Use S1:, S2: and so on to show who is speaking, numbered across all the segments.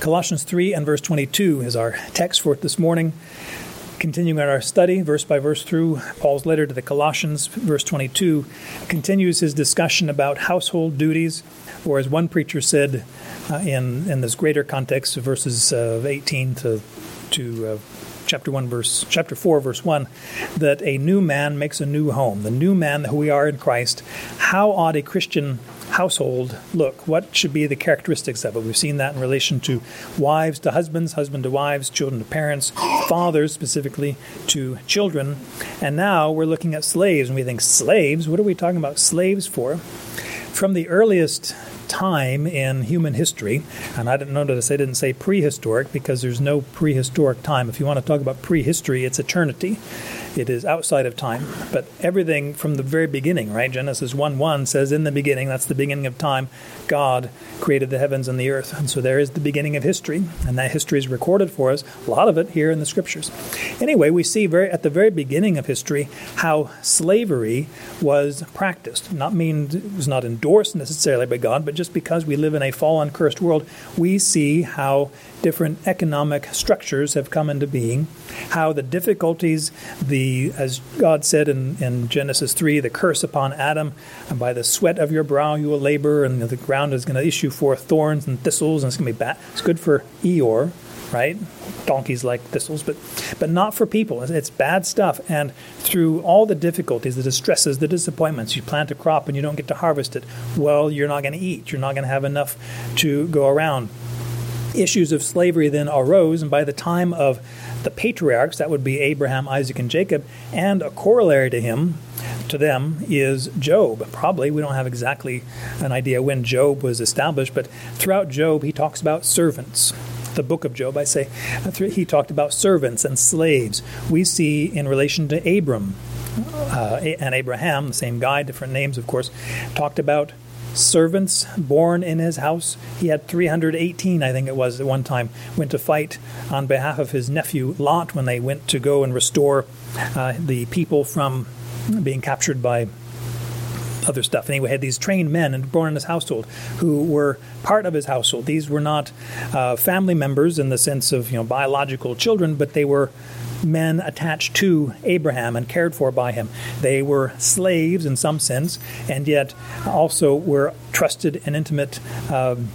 S1: Colossians 3 and verse 22 is our text for this morning. Continuing our study, verse by verse through Paul's letter to the Colossians, verse 22 continues his discussion about household duties, or as one preacher said uh, in, in this greater context of verses uh, 18 to, to uh, chapter 1 verse chapter 4 verse 1 that a new man makes a new home the new man who we are in Christ how ought a Christian household look? What should be the characteristics of it? We've seen that in relation to wives to husbands, husband to wives, children to parents, fathers specifically to children. And now we're looking at slaves, and we think, slaves? What are we talking about slaves for? From the earliest time in human history, and I didn't notice I didn't say prehistoric because there's no prehistoric time. If you want to talk about prehistory, it's eternity. It is outside of time. But everything from the very beginning, right? Genesis 1 1 says, In the beginning, that's the beginning of time, God created the heavens and the earth. And so there is the beginning of history, and that history is recorded for us, a lot of it here in the scriptures. Anyway, we see very at the very beginning of history how slavery was practiced. Not mean it was not endorsed necessarily by God, but just because we live in a fallen, cursed world, we see how different economic structures have come into being, how the difficulties, the as God said in, in Genesis 3, the curse upon Adam, and by the sweat of your brow you will labor, and the ground is going to issue forth thorns and thistles, and it's going to be bad. It's good for Eeyore, right? Donkeys like thistles, but but not for people. It's bad stuff. And through all the difficulties, the distresses, the disappointments, you plant a crop and you don't get to harvest it. Well, you're not going to eat. You're not going to have enough to go around issues of slavery then arose, and by the time of the patriarchs, that would be Abraham, Isaac, and Jacob, and a corollary to him, to them, is Job. Probably, we don't have exactly an idea when Job was established, but throughout Job, he talks about servants the book of Job, I say, he talked about servants and slaves. We see in relation to Abram uh, and Abraham, the same guy, different names, of course, talked about servants born in his house. He had 318, I think it was, at one time, went to fight on behalf of his nephew Lot when they went to go and restore uh, the people from being captured by other stuff. Anyway, he had these trained men and born in his household who were part of his household. These were not uh, family members in the sense of you know biological children, but they were men attached to Abraham and cared for by him. They were slaves in some sense, and yet also were trusted and intimate um,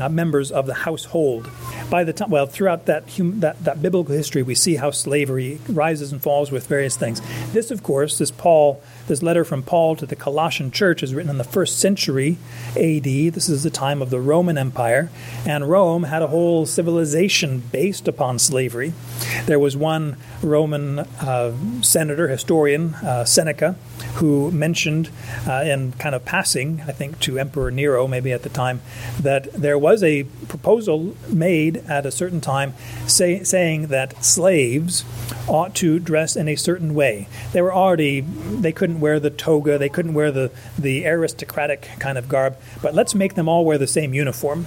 S1: uh, members of the household. By the time, well, throughout that, hum, that that biblical history, we see how slavery rises and falls with various things. This, of course, this Paul this letter from Paul to the Colossian church is written in the first century AD. This is the time of the Roman Empire, and Rome had a whole civilization based upon slavery. There was one Roman uh, senator, historian, uh, Seneca, who mentioned uh, in kind of passing, I think, to Emperor Nero, maybe at the time, that there was a proposal made at a certain time say, saying that slaves ought to dress in a certain way. They were already, they couldn't wear the toga, they couldn't wear the, the aristocratic kind of garb, but let's make them all wear the same uniform.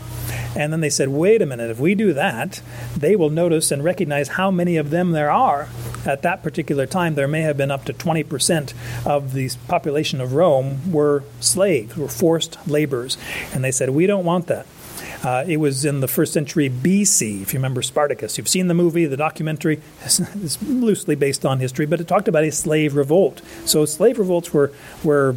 S1: And then they said, wait a minute, if we do that, they will notice and recognize how many of them there are. At that particular time, there may have been up to 20% of the population of Rome were slaves, were forced laborers. And they said, we don't want that. Uh, it was in the first century BC, if you remember Spartacus. You've seen the movie, the documentary. It's loosely based on history, but it talked about a slave revolt. So slave revolts were were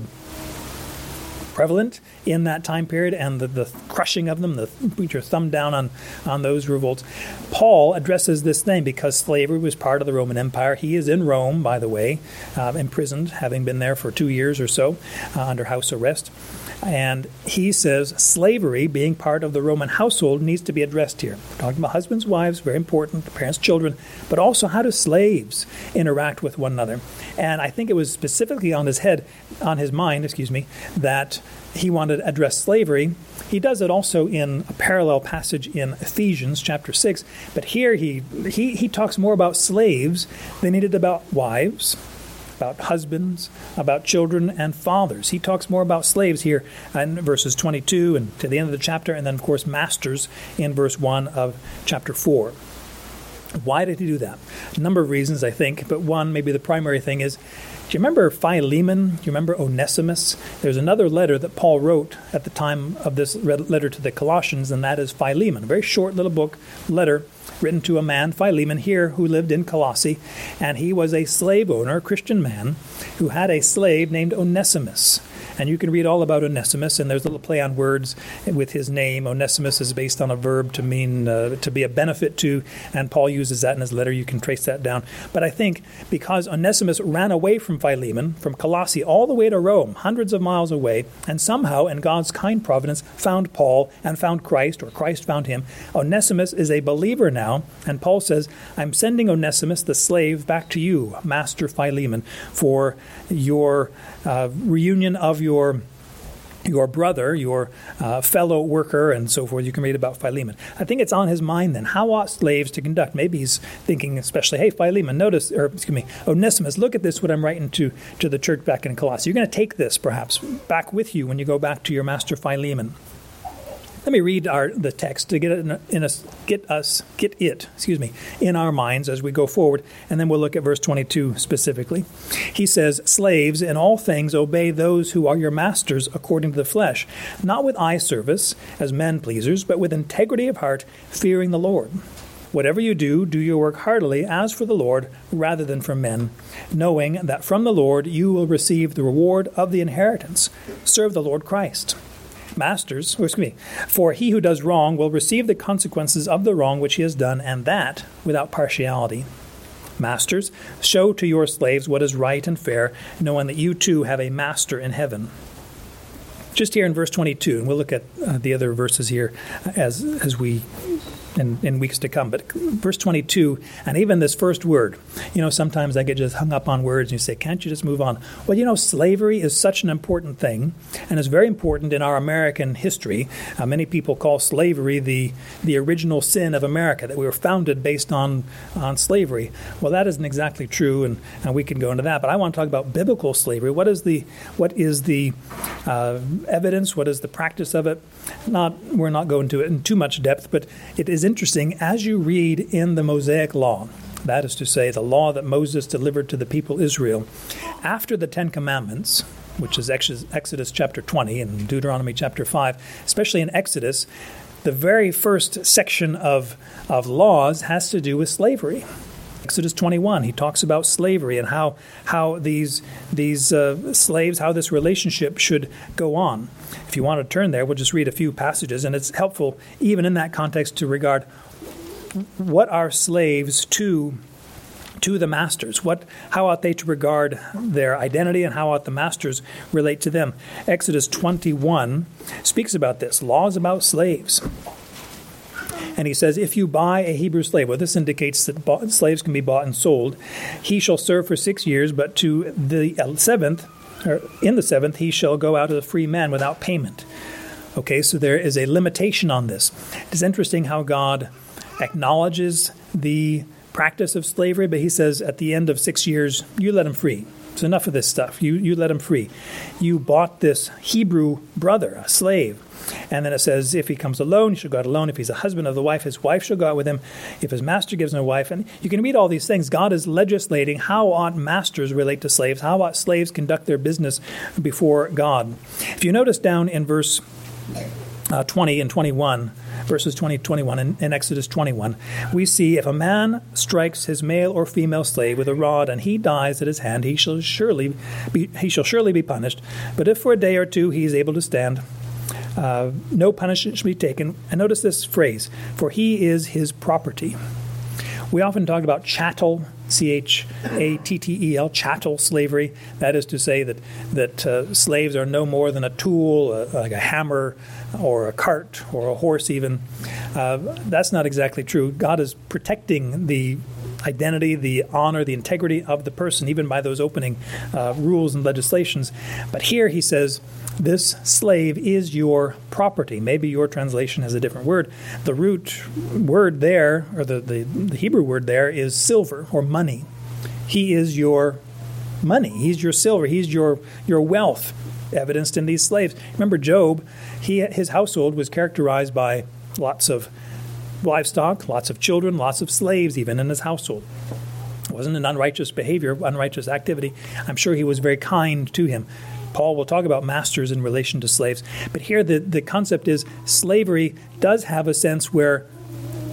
S1: prevalent in that time period and the, the crushing of them, the put your thumb down on, on those revolts. Paul addresses this thing because slavery was part of the Roman Empire. He is in Rome, by the way, uh, imprisoned, having been there for two years or so uh, under house arrest. And he says slavery, being part of the Roman household, needs to be addressed here. We're talking about husbands, wives, very important, parents, children, but also how do slaves interact with one another? And I think it was specifically on his head, on his mind, excuse me, that he wanted to address slavery. He does it also in a parallel passage in Ephesians chapter 6, but here he, he, he talks more about slaves than he did about wives about husbands, about children, and fathers. He talks more about slaves here in verses 22 and to the end of the chapter, and then, of course, masters in verse 1 of chapter 4. Why did he do that? A number of reasons, I think, but one, maybe the primary thing is do you remember Philemon? Do you remember Onesimus? There's another letter that Paul wrote at the time of this letter to the Colossians, and that is Philemon, a very short little book, letter written to a man, Philemon, here who lived in Colossae, and he was a slave owner, a Christian man, who had a slave named Onesimus. And you can read all about Onesimus, and there's a little play on words with his name. Onesimus is based on a verb to mean uh, to be a benefit to, and Paul uses that in his letter. You can trace that down. But I think because Onesimus ran away from Philemon, from Colossae, all the way to Rome, hundreds of miles away, and somehow, in God's kind providence, found Paul and found Christ, or Christ found him. Onesimus is a believer now, and Paul says, I'm sending Onesimus, the slave, back to you, Master Philemon, for your uh, reunion of your your your brother, your uh, fellow worker, and so forth. You can read about Philemon. I think it's on his mind then. How ought slaves to conduct? Maybe he's thinking, especially, hey, Philemon, notice, or excuse me, Onesimus, look at this, what I'm writing to, to the church back in Colossae. You're going to take this, perhaps, back with you when you go back to your master Philemon. Let me read our the text to get it in, a, get us get it excuse me in our minds as we go forward, and then we'll look at verse 22 specifically. He says, "Slaves, in all things obey those who are your masters according to the flesh, not with eye service as men pleasers, but with integrity of heart, fearing the Lord." Whatever you do, do your work heartily as for the Lord rather than for men, knowing that from the Lord you will receive the reward of the inheritance. Serve the Lord Christ. Masters, or excuse me, for he who does wrong will receive the consequences of the wrong which he has done, and that without partiality. Masters, show to your slaves what is right and fair, knowing that you too have a master in heaven. Just here in verse 22, and we'll look at uh, the other verses here as, as we in, in weeks to come. But verse 22, and even this first word, you know, sometimes I get just hung up on words and you say, can't you just move on? Well, you know, slavery is such an important thing and it's very important in our American history. Uh, many people call slavery the, the original sin of America, that we were founded based on, on slavery. Well, that isn't exactly true, and, and we can go into that. But I want to talk about biblical slavery. What is the, what is the uh, evidence? What is the practice of it? Not, we're not going to it in too much depth, but it is interesting as you read in the Mosaic Law, that is to say, the law that Moses delivered to the people Israel, after the Ten Commandments, which is Exodus chapter 20 and Deuteronomy chapter 5, especially in Exodus, the very first section of, of laws has to do with slavery. Exodus 21, he talks about slavery and how how these these uh, slaves, how this relationship should go on. If you want to turn there, we'll just read a few passages, and it's helpful even in that context to regard what are slaves to to the masters. What how ought they to regard their identity and how ought the masters relate to them? Exodus 21 speaks about this, laws about slaves. And he says, If you buy a Hebrew slave, well, this indicates that bought, slaves can be bought and sold, he shall serve for six years, but to the uh, seventh, or in the seventh, he shall go out as a free man without payment. Okay, so there is a limitation on this. It's interesting how God acknowledges the practice of slavery, but he says at the end of six years, you let him free. It's enough of this stuff. You, you let him free. You bought this Hebrew brother, a slave. And then it says, if he comes alone, he shall go out alone. If he's a husband of the wife, his wife shall go out with him. If his master gives him a wife. And you can read all these things. God is legislating how ought masters relate to slaves, how ought slaves conduct their business before God. If you notice down in verse uh, 20 and 21, verses 20 21 in, in, Exodus 21, we see if a man strikes his male or female slave with a rod and he dies at his hand, he shall surely be, he shall surely be punished. But if for a day or two he is able to stand, uh, no punishment should be taken. And notice this phrase, for he is his property. We often talk about chattel, C H A T T E L, chattel slavery. That is to say that that uh, slaves are no more than a tool, uh, like a hammer, or a cart, or a horse. Even uh, that's not exactly true. God is protecting the identity, the honor, the integrity of the person, even by those opening uh, rules and legislations. But here he says this slave is your property. Maybe your translation has a different word. The root word there, or the, the, the Hebrew word there, is silver or money. He is your money. He's your silver. He's your, your wealth, evidenced in these slaves. Remember, Job, he, his household was characterized by lots of livestock, lots of children, lots of slaves, even in his household. It wasn't an unrighteous behavior, unrighteous activity. I'm sure he was very kind to him. Paul will talk about masters in relation to slaves. But here the, the concept is slavery does have a sense where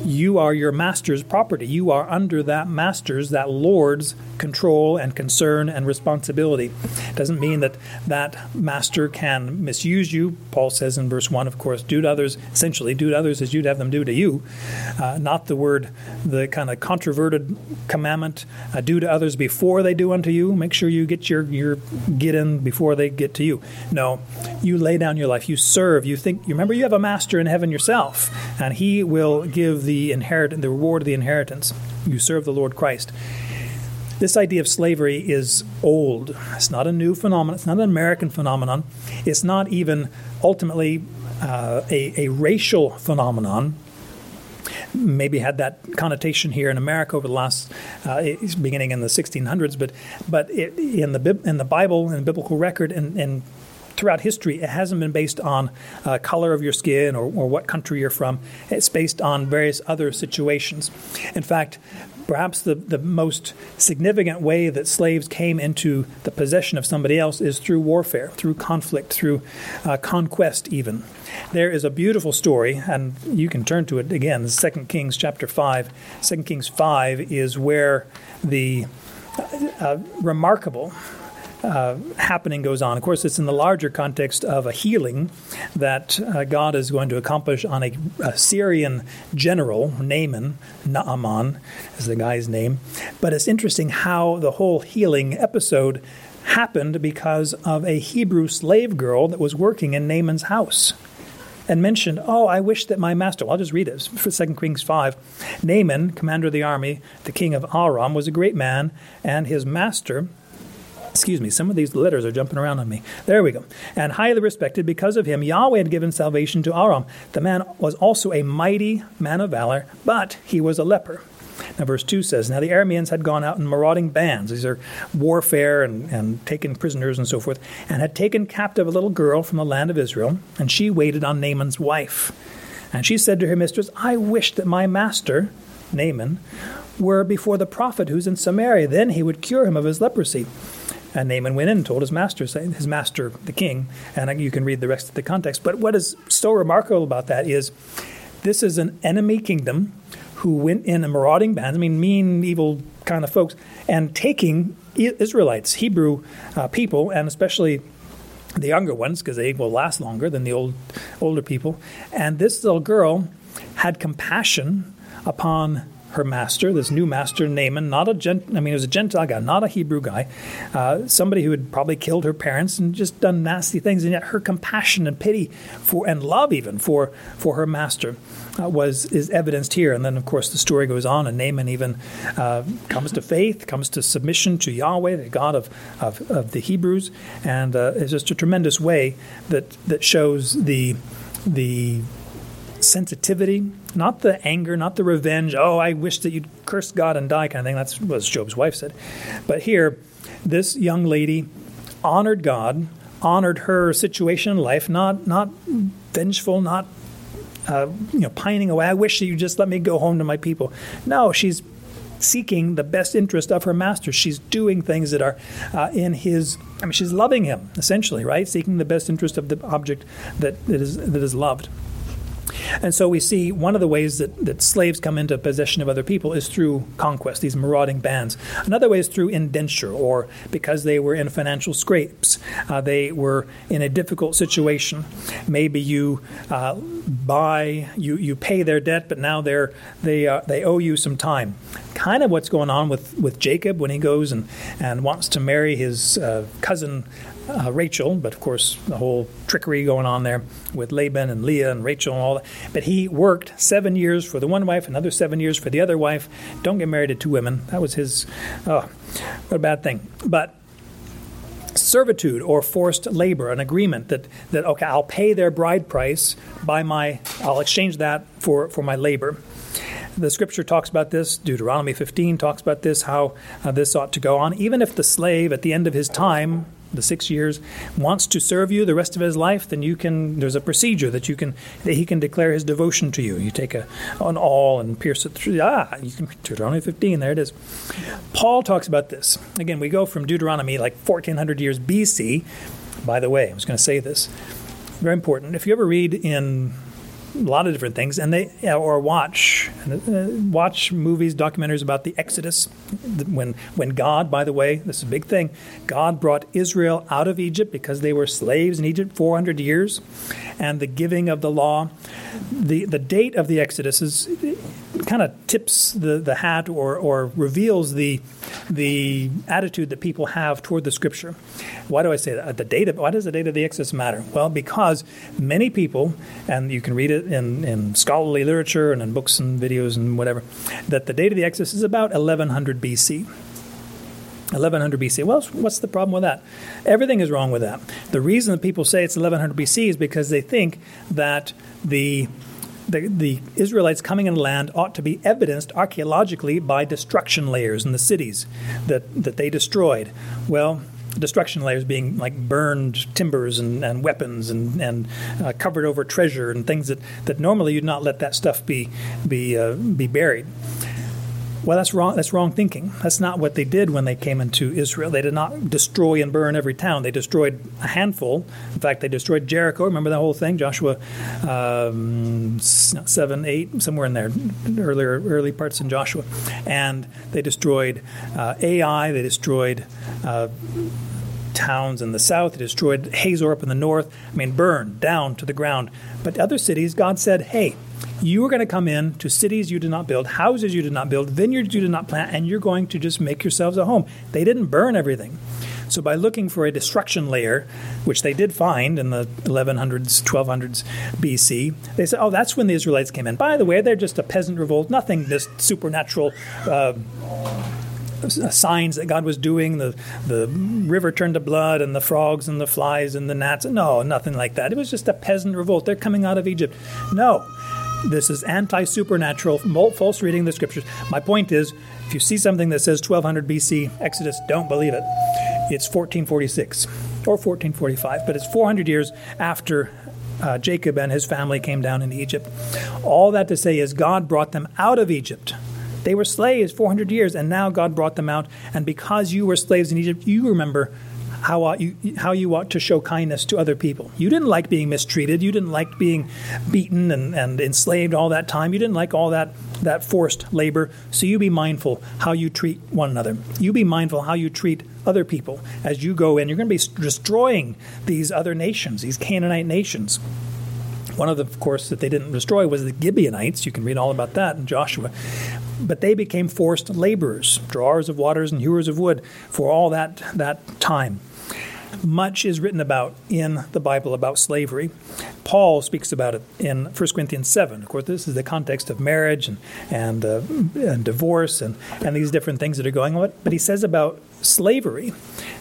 S1: you are your master's property. You are under that master's, that Lord's control and concern and responsibility. It doesn't mean that that master can misuse you. Paul says in verse 1, of course, do to others, essentially, do to others as you'd have them do to you. Uh, not the word, the kind of controverted commandment, uh, do to others before they do unto you. Make sure you get your, your get in before they get to you. No, you lay down your life. You serve. You think, you remember you have a master in heaven yourself, and he will give the inherit the reward of the inheritance. You serve the Lord Christ. This idea of slavery is old. It's not a new phenomenon. It's not an American phenomenon. It's not even ultimately uh, a, a racial phenomenon maybe had that connotation here in America over the last uh, beginning in the 1600s, but but it, in the in the Bible and biblical record and, and throughout history, it hasn't been based on uh, color of your skin or, or what country you're from. It's based on various other situations. In fact, perhaps the, the most significant way that slaves came into the possession of somebody else is through warfare, through conflict, through uh, conquest, even. There is a beautiful story, and you can turn to it again, 2 Kings chapter 5. 2 Kings 5 is where the uh, remarkable uh, happening goes on. Of course, it's in the larger context of a healing that uh, God is going to accomplish on a, a, Syrian general, Naaman, Naaman is the guy's name. But it's interesting how the whole healing episode happened because of a Hebrew slave girl that was working in Naaman's house and mentioned, Oh, I wish that my master, well, I'll just read it for 2 Kings 5. Naaman, commander of the army, the king of Aram, was a great man, and his master Excuse me, some of these letters are jumping around on me. There we go. And highly respected because of him, Yahweh had given salvation to Aram. The man was also a mighty man of valor, but he was a leper. Now, verse 2 says, Now the Arameans had gone out in marauding bands. These are warfare and, and taken prisoners and so forth, and had taken captive a little girl from the land of Israel, and she waited on Naaman's wife. And she said to her mistress, I wish that my master, Naaman, were before the prophet who's in Samaria. Then he would cure him of his leprosy. And Naaman went in and told his master, his master, the king, and you can read the rest of the context. But what is so remarkable about that is this is an enemy kingdom who went in a marauding band, I mean, mean, evil kind of folks, and taking Israelites, Hebrew uh, people, and especially the younger ones, because they will last longer than the old, older people. And this little girl had compassion upon her master, this new master, Naaman, not a gent, I mean, he was a Gentile guy, not a Hebrew guy, uh, somebody who had probably killed her parents and just done nasty things, and yet her compassion and pity for and love even for for her master uh, was is evidenced here. And then, of course, the story goes on, and Naaman even uh, comes to faith, comes to submission to Yahweh, the God of of, of the Hebrews, and uh, it's just a tremendous way that that shows the the sensitivity, not the anger, not the revenge. Oh, I wish that you'd curse God and die kind of thing. That's what Job's wife said. But here, this young lady honored God, honored her situation in life, not not vengeful, not uh, you know pining away. I wish that you just let me go home to my people. No, she's seeking the best interest of her master. She's doing things that are uh, in his. I mean, she's loving him essentially, right? Seeking the best interest of the object that, that is that is loved. And so we see one of the ways that, that slaves come into possession of other people is through conquest, these marauding bands. Another way is through indenture, or because they were in financial scrapes, uh, they were in a difficult situation. Maybe you uh, buy, you, you pay their debt, but now they're, they, uh, they owe you some time. Kind of what's going on with, with Jacob when he goes and, and wants to marry his uh, cousin uh, Rachel, but of course the whole trickery going on there with Laban and Leah and Rachel and all that. But he worked seven years for the one wife, another seven years for the other wife. Don't get married to two women. That was his, oh, what a bad thing. But servitude or forced labor, an agreement that, that okay, I'll pay their bride price by my, I'll exchange that for, for my labor. The scripture talks about this. Deuteronomy 15 talks about this, how uh, this ought to go on. Even if the slave at the end of his time the six years, wants to serve you the rest of his life, then you can. There's a procedure that you can that he can declare his devotion to you. You take a an awl and pierce it through. Ah, you can Deuteronomy 15. There it is. Paul talks about this again. We go from Deuteronomy like 1400 years BC. By the way, I was going to say this. Very important. If you ever read in a lot of different things, and they or watch uh, watch movies, documentaries about the Exodus. When when God, by the way, this is a big thing. God brought Israel out of Egypt because they were slaves in Egypt 400 years, and the giving of the law. The the date of the Exodus is kind of tips the, the hat or, or reveals the the attitude that people have toward the scripture. Why do I say that? The date of, why does the date of the Exodus matter? Well, because many people, and you can read it in, in scholarly literature and in books and videos and whatever, that the date of the Exodus is about 1100 BC. 1100 BC. Well, what's the problem with that? Everything is wrong with that. The reason that people say it's 1100 BC is because they think that the the, the Israelites coming into land ought to be evidenced archaeologically by destruction layers in the cities that, that they destroyed. Well, destruction layers being like burned timbers and, and weapons and, and uh, covered over treasure and things that, that normally you'd not let that stuff be, be, uh, be buried. Well, that's wrong. That's wrong thinking. That's not what they did when they came into Israel. They did not destroy and burn every town. They destroyed a handful. In fact, they destroyed Jericho. Remember that whole thing, Joshua um, seven, eight, somewhere in there, earlier early parts in Joshua, and they destroyed uh, Ai. They destroyed. Uh, towns in the south. They destroyed Hazor up in the north. I mean, burned down to the ground. But other cities, God said, hey, you are going to come in to cities you did not build, houses you did not build, vineyards you did not plant, and you're going to just make yourselves a home. They didn't burn everything. So, by looking for a destruction layer, which they did find in the 1100s, 1200s BC, they said, oh, that's when the Israelites came in. By the way, they're just a peasant revolt, nothing this supernatural. Uh, signs that God was doing, the the river turned to blood, and the frogs and the flies and the gnats. No, nothing like that. It was just a peasant revolt. They're coming out of Egypt. No, this is anti supernatural, false reading the scriptures. My point is if you see something that says 1200 BC Exodus, don't believe it. It's 1446 or 1445, but it's 400 years after uh, Jacob and his family came down into Egypt. All that to say is God brought them out of Egypt. They were slaves 400 years, and now God brought them out. And because you were slaves in Egypt, you remember how ought you how you ought to show kindness to other people. You didn't like being mistreated. You didn't like being beaten and, and enslaved all that time. You didn't like all that that forced labor. So you be mindful how you treat one another. You be mindful how you treat other people as you go in. You're going to be destroying these other nations, these Canaanite nations. One of the, of course, that they didn't destroy was the Gibeonites. You can read all about that in Joshua. But they became forced laborers, drawers of waters and hewers of wood for all that, that time. Much is written about in the Bible about slavery. Paul speaks about it in 1 Corinthians 7. Of course, this is the context of marriage and, and, uh, and divorce and, and these different things that are going on. But he says about slavery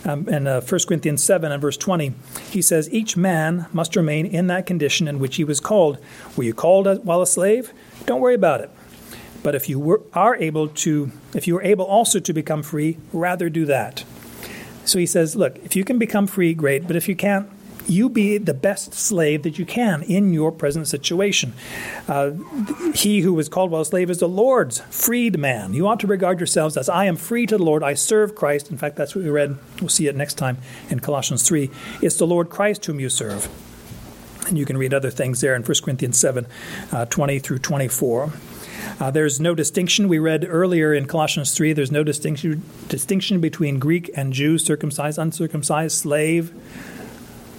S1: um, in uh, 1 Corinthians 7 and verse 20, he says, Each man must remain in that condition in which he was called. Were you called while a slave? Don't worry about it. But if you were, are able to, if you are able also to become free, rather do that. So he says, look, if you can become free, great. But if you can't, you be the best slave that you can in your present situation. Uh, he who was called while a slave is the Lord's freed man. You ought to regard yourselves as I am free to the Lord. I serve Christ. In fact, that's what we read. We'll see it next time in Colossians 3. It's the Lord Christ whom you serve. And you can read other things there in 1 Corinthians 7 uh, 20 through 24. Uh, there's no distinction. We read earlier in Colossians 3, there's no distinction, distinction between Greek and Jew, circumcised, uncircumcised, slave,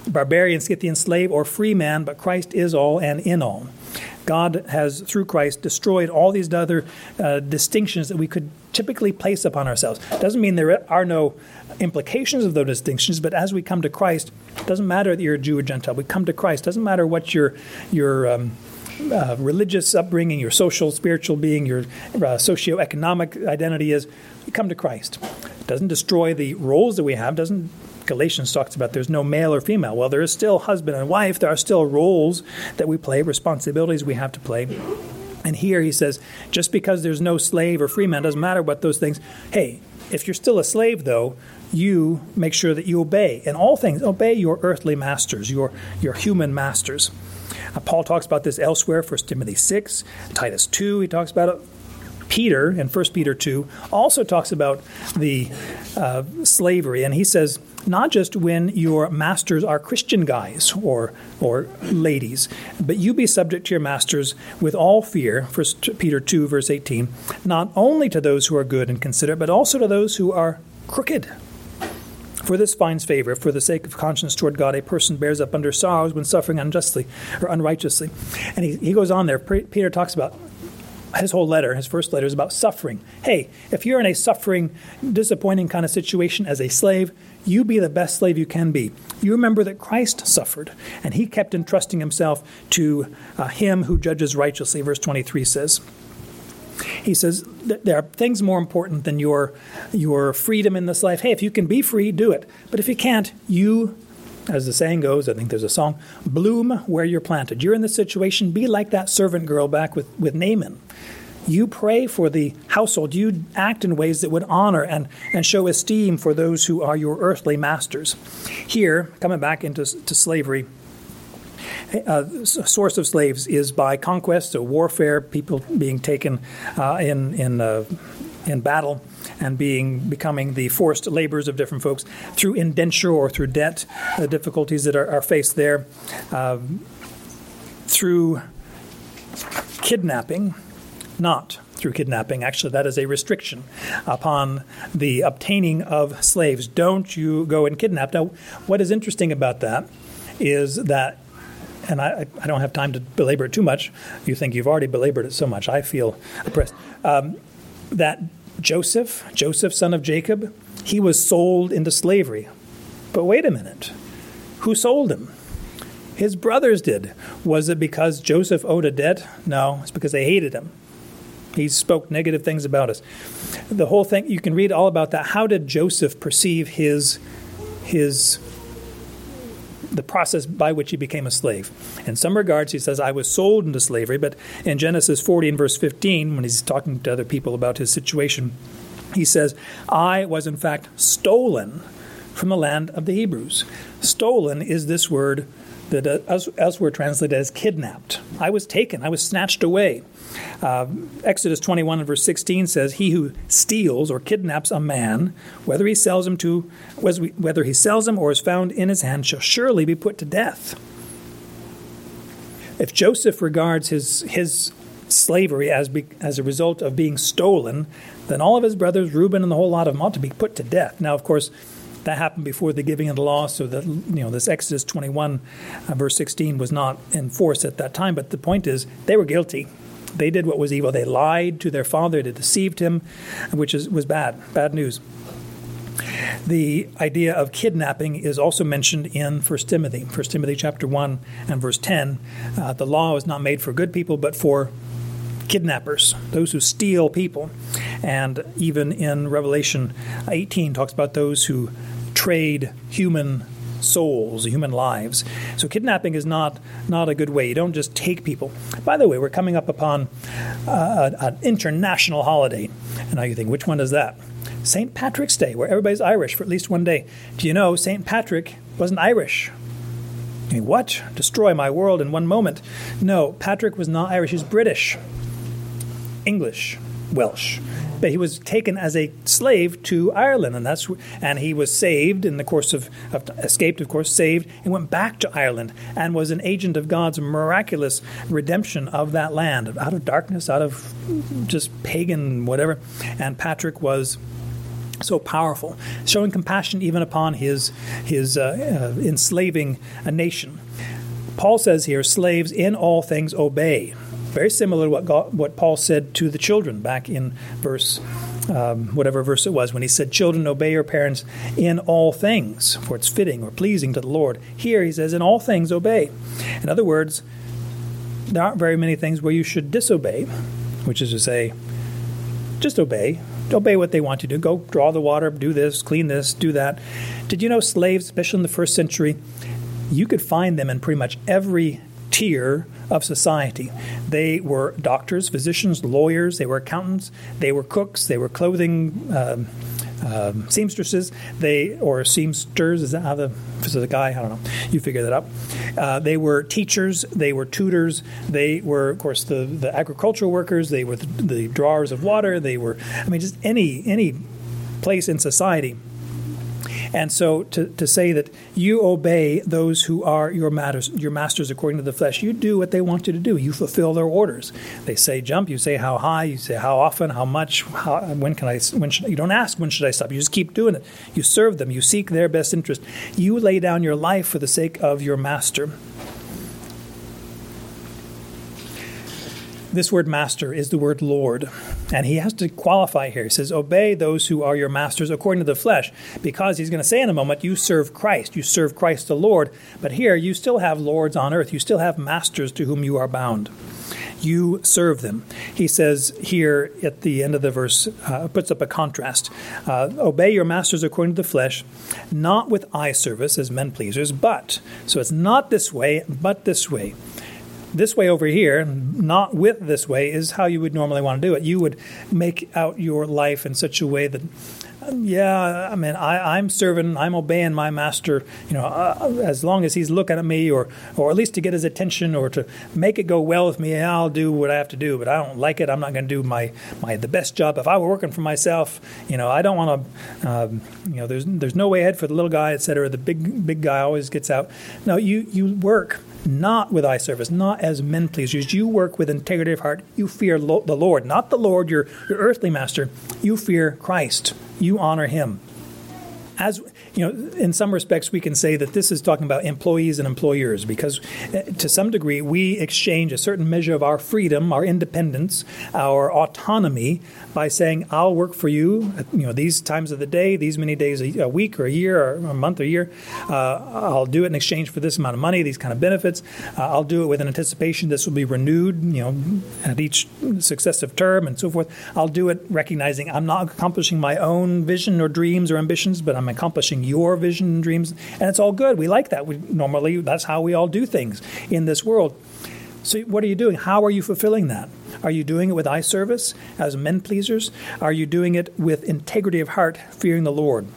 S1: barbarian, Scythian, slave, or free man, but Christ is all and in all. God has, through Christ, destroyed all these other uh, distinctions that we could typically place upon ourselves. Doesn't mean there are no implications of those distinctions, but as we come to Christ, it doesn't matter that you're a Jew or Gentile. We come to Christ. Doesn't matter what your your um, uh, religious upbringing, your social, spiritual being, your uh, socioeconomic identity is, you come to Christ. It doesn't destroy the roles that we have. Doesn't Galatians talks about there's no male or female. Well, there is still husband and wife. There are still roles that we play, responsibilities we have to play. And here he says, just because there's no slave or free man, doesn't matter what those things. Hey, If you're still a slave, though, you make sure that you obey in all things. Obey your earthly masters, your, your human masters. Uh, Paul talks about this elsewhere, 1 Timothy 6, Titus 2, he talks about it. Peter, in 1 Peter 2, also talks about the uh, slavery, and he says, not just when your masters are Christian guys or or ladies, but you be subject to your masters with all fear. First Peter two verse eighteen. Not only to those who are good and considerate, but also to those who are crooked. For this finds favor. For the sake of conscience toward God, a person bears up under sorrows when suffering unjustly or unrighteously. And he, he goes on there. Peter talks about his whole letter, his first letter, is about suffering. Hey, if you're in a suffering, disappointing kind of situation as a slave, you be the best slave you can be. You remember that Christ suffered, and he kept entrusting himself to uh, him who judges righteously, verse 23 says. He says there are things more important than your your freedom in this life. Hey, if you can be free, do it. But if you can't, you as the saying goes, I think there's a song, bloom where you're planted. You're in this situation, be like that servant girl back with, with Naaman. You pray for the household. You act in ways that would honor and, and show esteem for those who are your earthly masters. Here, coming back into to slavery, a source of slaves is by conquest, so warfare, people being taken uh, in in uh, in battle and being becoming the forced labors of different folks through indenture or through debt, the difficulties that are, are faced there, uh, through kidnapping, not through kidnapping. Actually, that is a restriction upon the obtaining of slaves. Don't you go and kidnap. Now, what is interesting about that is that and I, I don't have time to belabor it too much. You think you've already belabored it so much. I feel oppressed. Um, that Joseph, Joseph, son of Jacob, he was sold into slavery. But wait a minute. Who sold him? His brothers did. Was it because Joseph owed a debt? No, it's because they hated him. He spoke negative things about us. The whole thing, you can read all about that. How did Joseph perceive his, his the process by which he became a slave. In some regards, he says, I was sold into slavery, but in Genesis 40 and verse 15, when he's talking to other people about his situation, he says, I was in fact stolen from the land of the Hebrews. Stolen is this word that uh, elsewhere translated as kidnapped. I was taken, I was snatched away. Uh, Exodus 21 and verse 16 says, He who steals or kidnaps a man, whether he sells him to whether he sells him or is found in his hand, shall surely be put to death. If Joseph regards his his slavery as be, as a result of being stolen, then all of his brothers, Reuben and the whole lot of them, ought to be put to death. Now, of course, that happened before the giving of the law, so that you know this Exodus 21, uh, verse 16, was not in force at that time. But the point is, they were guilty. They did what was evil. They lied to their father. They deceived him, which is, was bad, bad news. The idea of kidnapping is also mentioned in 1 Timothy, 1 Timothy chapter 1 and verse 10. Uh, the law is not made for good people, but for kidnappers, those who steal people. And even in Revelation 18 talks about those who trade human souls, human lives. So kidnapping is not not a good way. You don't just take people. By the way, we're coming up upon uh, an international holiday, and now you think, which one is that? St. Patrick's Day, where everybody's Irish for at least one day. Do you know St. Patrick wasn't Irish? I mean, what? Destroy my world in one moment? No, Patrick was not Irish. He's British, English, Welsh but he was taken as a slave to Ireland, and that's and he was saved in the course of, of, escaped, of course, saved and went back to Ireland and was an agent of God's miraculous redemption of that land out of darkness, out of just pagan whatever. And Patrick was so powerful, showing compassion even upon his his uh, uh, enslaving a nation. Paul says here, slaves in all things obey. Very similar to what, God, what Paul said to the children back in verse, um, whatever verse it was, when he said, Children, obey your parents in all things, for it's fitting or pleasing to the Lord. Here he says, In all things, obey. In other words, there aren't very many things where you should disobey, which is to say, just obey. Obey what they want you to do. Go draw the water, do this, clean this, do that. Did you know slaves, especially in the first century, you could find them in pretty much every tier of society. They were doctors, physicians, lawyers, they were accountants, they were cooks, they were clothing. Uh, um, seamstresses, they or seamsters is that how the is a guy? I don't know. You figure that out. Uh, they were teachers, they were tutors, they were of course the the agricultural workers, they were the, the drawers of water, they were I mean just any any place in society and so to, to say that you obey those who are your masters, your masters according to the flesh, you do what they want you to do. You fulfill their orders. They say jump, you say how high, you say how often, how much, how, when can I, when should, you don't ask when should I stop. You just keep doing it. You serve them. You seek their best interest. You lay down your life for the sake of your master. This word master is the word Lord. And he has to qualify here. He says, Obey those who are your masters according to the flesh, because he's going to say in a moment, you serve Christ. You serve Christ the Lord. But here, you still have lords on earth. You still have masters to whom you are bound. You serve them. He says here at the end of the verse, uh, puts up a contrast. Uh, Obey your masters according to the flesh, not with eye service as men pleasers, but. So it's not this way, but this way this way over here, not with this way, is how you would normally want to do it. You would make out your life in such a way that, yeah, I mean, I, am serving, I'm obeying my master, you know, uh, as long as he's looking at me, or or at least to get his attention, or to make it go well with me. I'll do what I have to do, but I don't like it. I'm not going to do my my the best job. If I were working for myself, you know, I don't want to, um, you know, there's there's no way ahead for the little guy, et cetera. The big big guy always gets out. No, you you work not with eye service, not as men pleasers. You work with integrity of heart. You fear lo- the Lord, not the Lord, your, your earthly master. You fear Christ. You honor him. As you know, in some respects, we can say that this is talking about employees and employers because, eh, to some degree, we exchange a certain measure of our freedom, our independence, our autonomy by saying, "I'll work for you." You know, these times of the day, these many days a week or a year or a month or a year. Uh, I'll do it in exchange for this amount of money, these kind of benefits. Uh, I'll do it with an anticipation this will be renewed. You know, at each successive term and so forth. I'll do it recognizing I'm not accomplishing my own vision or dreams or ambitions, but I'm accomplishing your vision and dreams, and it's all good. We like that. We normally that's how we all do things in this world. So, what are you doing? How are you fulfilling that? Are you doing it with eye service as men pleasers? Are you doing it with integrity of heart, fearing the Lord?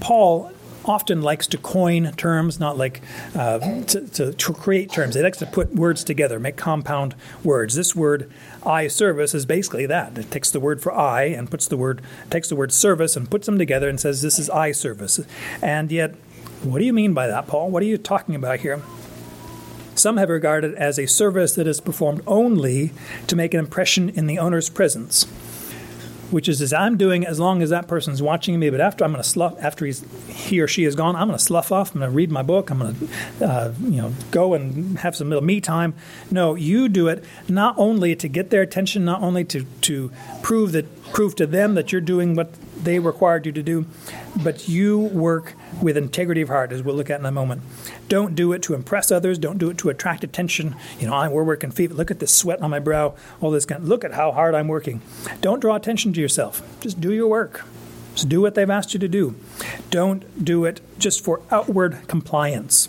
S1: Paul often likes to coin terms, not like uh, to, to, create terms. He likes to put words together, make compound words. This word "eye service" is basically that. It takes the word for "eye" and puts the word takes the word "service" and puts them together and says this is eye service. And yet, what do you mean by that, Paul? What are you talking about here? Some have regarded it as a service that is performed only to make an impression in the owner's presence which is as I'm doing as long as that person's watching me. But after I'm going to slough, after he's he or she is gone, I'm going to slough off. I'm going to read my book. I'm going to, uh, you know, go and have some little me time. No, you do it not only to get their attention, not only to to prove that prove to them that you're doing what they required you to do, but you work with integrity of heart, as we'll look at in a moment. Don't do it to impress others. Don't do it to attract attention. You know, we're working feet. Look at the sweat on my brow. All this kind. Of, look at how hard I'm working. Don't draw attention to yourself. Just do your work. Just do what they've asked you to do. Don't do it just for outward compliance.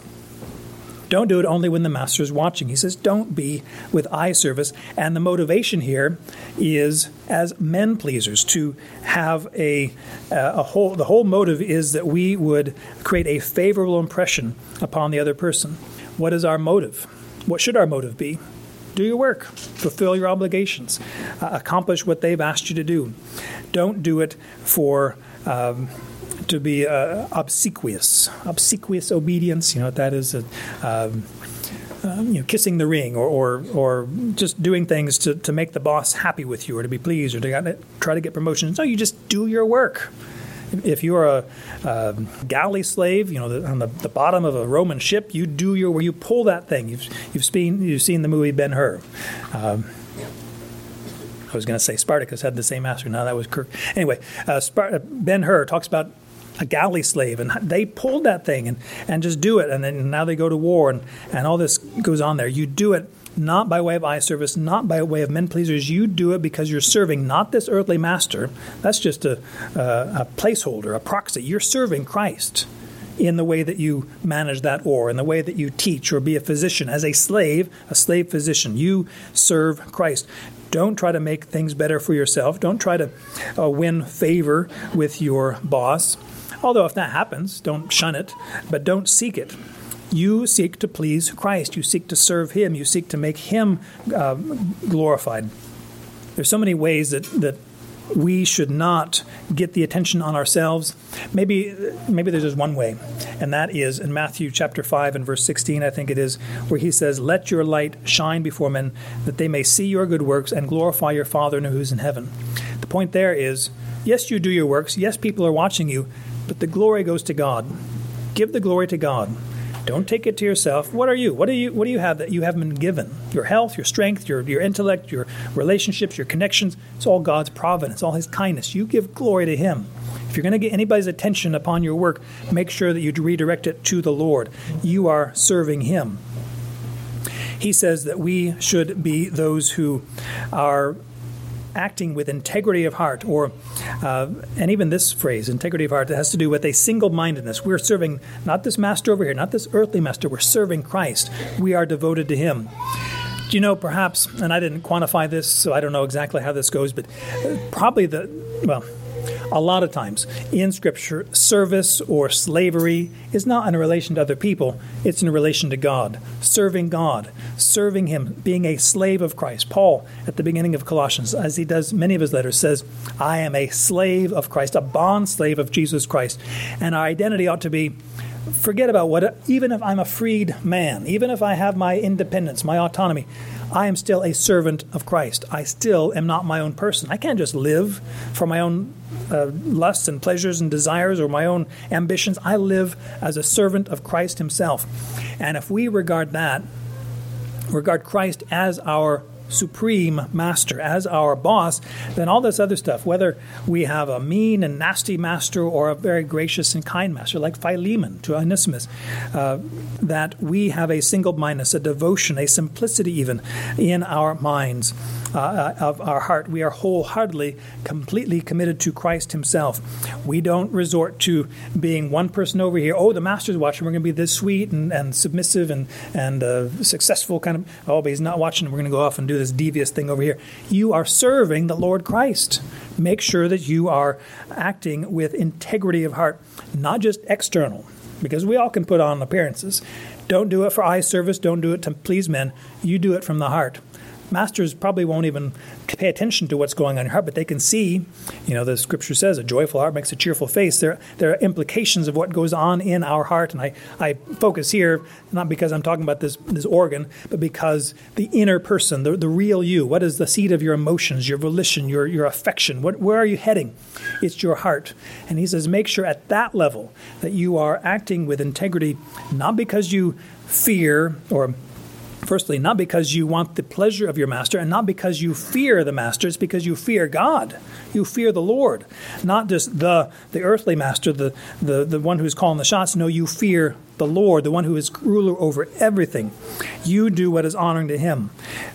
S1: Don't do it only when the master is watching. He says, don't be with eye service. And the motivation here is as men pleasers to have a, uh, a whole, the whole motive is that we would create a favorable impression upon the other person. What is our motive? What should our motive be? do your work, fulfill your obligations, uh, accomplish what they've asked you to do. Don't do it for um, to be uh, obsequious, obsequious obedience. You know what that is? Uh, um, uh, you know, kissing the ring, or, or, or just doing things to, to make the boss happy with you, or to be pleased, or to try to get promotions. No, you just do your work. If you're a, a galley slave, you know, the, on the, the bottom of a Roman ship, you do your where you pull that thing. You've you've seen you've seen the movie Ben Hur. Um, I was going to say Spartacus had the same master. Now that was Kirk. Anyway, uh, Ben Hur talks about a galley slave, and they pulled that thing and, and just do it, and then now they go to war, and, and all this goes on there. You do it not by way of eye service, not by way of men pleasers. You do it because you're serving not this earthly master. That's just a, a, a placeholder, a proxy. You're serving Christ in the way that you manage that oar, in the way that you teach or be a physician. As a slave, a slave physician, you serve Christ. Don't try to make things better for yourself. Don't try to uh, win favor with your boss. Although, if that happens, don't shun it, but don't seek it. You seek to please Christ. You seek to serve Him. You seek to make Him uh, glorified. There's so many ways that, that we should not get the attention on ourselves. Maybe maybe there's just one way, and that is in Matthew chapter 5 and verse 16, I think it is, where he says, "Let your light shine before men, that they may see your good works and glorify your Father who's in heaven." The point there is, yes, you do your works, yes, people are watching you, but the glory goes to God. Give the glory to God. Don't take it to yourself. What are you? What do you what do you have that you haven't been given? Your health, your strength, your your intellect, your relationships, your connections. It's all God's providence, all his kindness. You give glory to him. If you're going to get anybody's attention upon your work, make sure that you redirect it to the Lord. You are serving him. He says that we should be those who are acting with integrity of heart, or, uh, and even this phrase, integrity of heart, that has to do with a single mindedness. We're serving not this master over here, not this earthly master, we're serving Christ. We are devoted to Him. Do you know, perhaps, and I didn't quantify this, so I don't know exactly how this goes, but probably the, well, a lot of times in Scripture, service or slavery is not in relation to other people, it's in relation to God. Serving God, serving Him, being a slave of Christ. Paul, at the beginning of Colossians, as he does many of his letters, says, I am a slave of Christ, a bond slave of Jesus Christ. And our identity ought to be forget about what, even if I'm a freed man, even if I have my independence, my autonomy, I am still a servant of Christ. I still am not my own person. I can't just live for my own uh, lusts and pleasures and desires or my own ambitions. I live as a servant of Christ Himself. And if we regard that, regard Christ as our supreme master, as our boss, then all this other stuff, whether we have a mean and nasty master or a very gracious and kind master, like Philemon to Onesimus, uh, that we have a single mindedness, a devotion, a simplicity even in our minds. Uh, uh, of our heart. We are wholeheartedly, completely committed to Christ Himself. We don't resort to being one person over here. Oh, the Master's watching. We're going to be this sweet and, and submissive and and uh, successful kind of. Oh, but He's not watching. We're going to go off and do this devious thing over here. You are serving the Lord Christ. Make sure that you are acting with integrity of heart, not just external, because we all can put on appearances. Don't do it for eye service. Don't do it to please men. You do it from the heart masters probably won't even pay attention to what's going on in your heart, but they can see, you know, the scripture says a joyful heart makes a cheerful face. There, there are implications of what goes on in our heart. And I, I focus here, not because I'm talking about this, this organ, but because the inner person, the, the real you, what is the seat of your emotions, your volition, your, your affection? What, where are you heading? It's your heart. And he says, make sure at that level that you are acting with integrity, not because you fear or Firstly, not because you want the pleasure of your master and not because you fear the master, it's because you fear God. You fear the Lord, not just the, the earthly master, the, the, the one who's calling the shots. No, you fear the Lord, the one who is ruler over everything. You do what is honoring to him.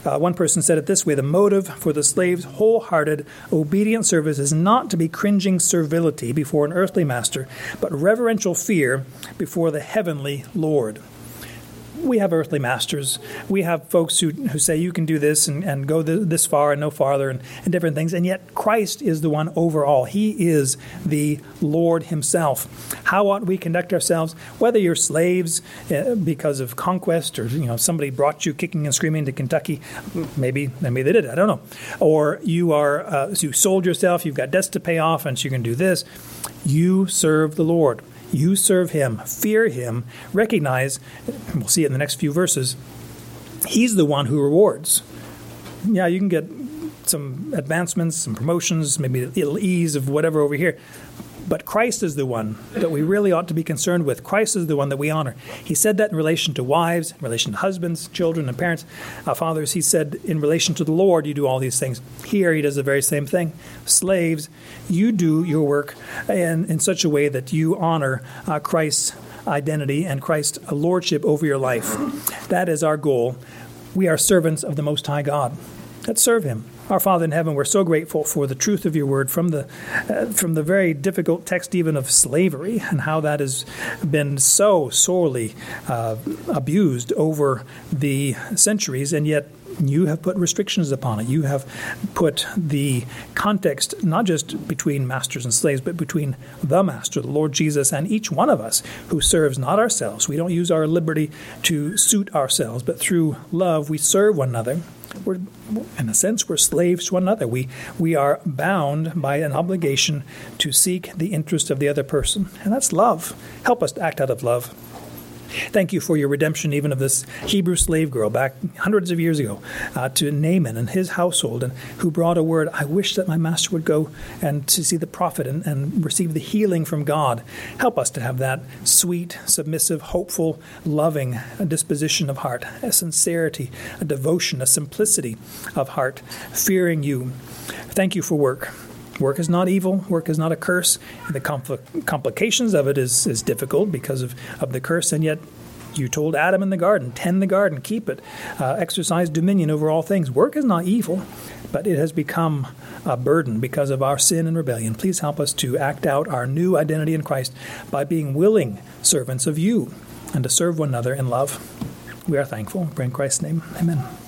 S1: Uh, one person said it this way the motive for the slave's wholehearted, obedient service is not to be cringing servility before an earthly master, but reverential fear before the heavenly Lord we have earthly masters. We have folks who, who say you can do this and, and go th- this far and no farther and, and different things. And yet Christ is the one overall. He is the Lord Himself. How ought we conduct ourselves? Whether you're slaves uh, because of conquest or you know somebody brought you kicking and screaming to Kentucky, maybe maybe they did. I don't know. Or you are uh, you sold yourself. You've got debts to pay off, and so you can do this. You serve the Lord. You serve him, fear him, recognize, we'll see it in the next few verses, he's the one who rewards. Yeah, you can get some advancements, some promotions, maybe little ease of whatever over here. But Christ is the one that we really ought to be concerned with. Christ is the one that we honor. He said that in relation to wives, in relation to husbands, children, and parents, uh, fathers. He said in relation to the Lord, you do all these things. Here, he does the very same thing. Slaves, you do your work in, in such a way that you honor uh, Christ's identity and Christ's lordship over your life. That is our goal. We are servants of the Most High God. Let's serve him. Our Father in heaven, we're so grateful for the truth of your word from the uh, from the very difficult text even of slavery and how that has been so sorely uh, abused over the centuries, and yet You have put restrictions upon it. You have put the context not just between masters and slaves, but between the master, the Lord Jesus, and each one of us who serves not ourselves. We don't use our liberty to suit ourselves, but through love we serve one another. We're, in a sense, we're slaves to one another. We, we are bound by an obligation to seek the interest of the other person, and that's love. Help us to act out of love. Thank you for your redemption, even of this Hebrew slave girl back hundreds of years ago, uh, to Naaman and his household, and who brought a word. I wish that my master would go and to see the prophet and, and receive the healing from God. Help us to have that sweet, submissive, hopeful, loving disposition of heart, a sincerity, a devotion, a simplicity of heart, fearing you. Thank you for work. Work is not evil. Work is not a curse. The compl- complications of it is, is difficult because of, of the curse, and yet you told Adam in the garden, tend the garden, keep it, uh, exercise dominion over all things. Work is not evil, but it has become a burden because of our sin and rebellion. Please help us to act out our new identity in Christ by being willing servants of you and to serve one another in love. We are thankful. Pray In Christ's name, amen.